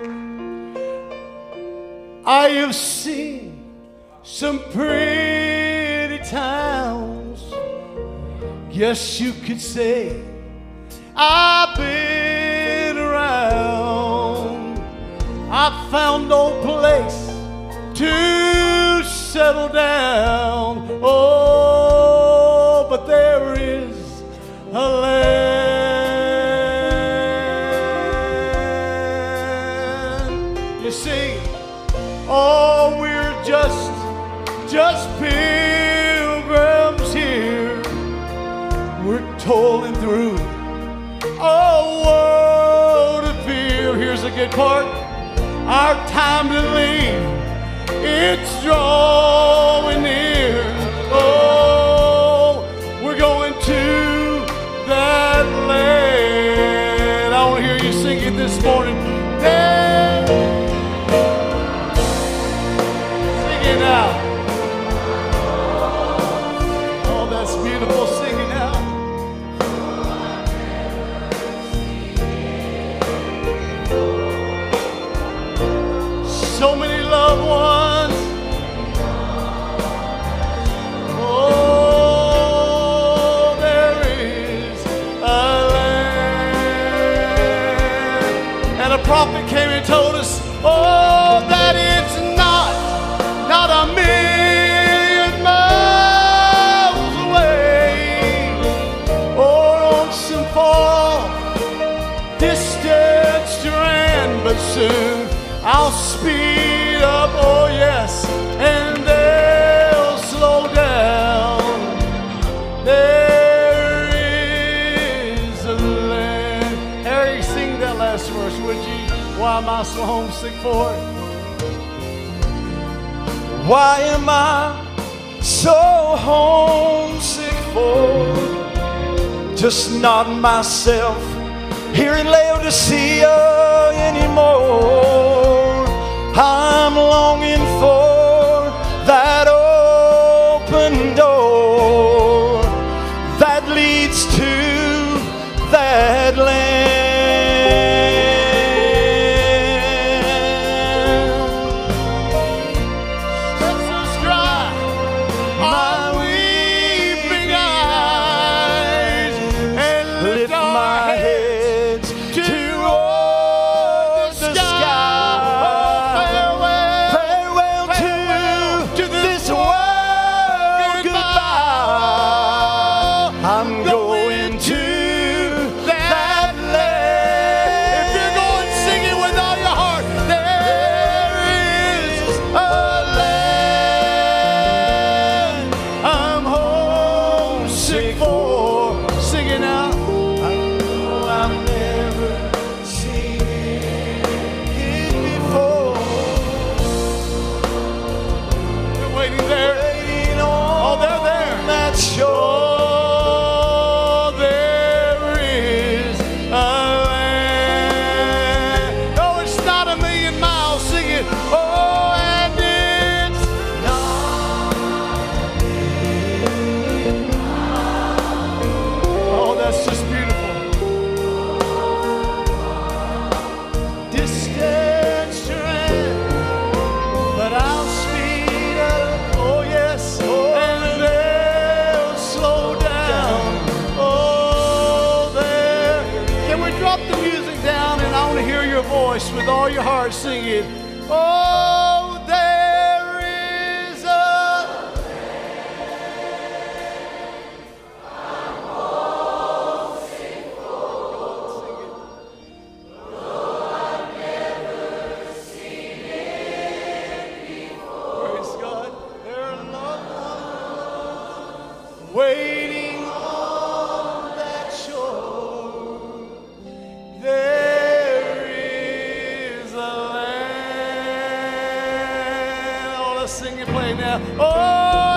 I have seen some pretty towns. Yes, you could say I've been around. I found no place to settle down. Oh, You see, oh, we're just, just pilgrims here. We're tolling through a world of fear. Here's the good part. Our time to leave, it's drawing near. Oh, we're going to that land. I want to hear you sing it this morning. Yeah. Prophet came and told us, oh, that it's not, not a million miles away. Or on some far distant strand, but soon I'll speed up, verse, would you? Why am I so homesick for? it? Why am I so homesick for? Just not myself here in Laodicea anymore. I'm longing for that open door that leads to that land. Voice with all your heart sing it. Oh, sing and play now. Oh,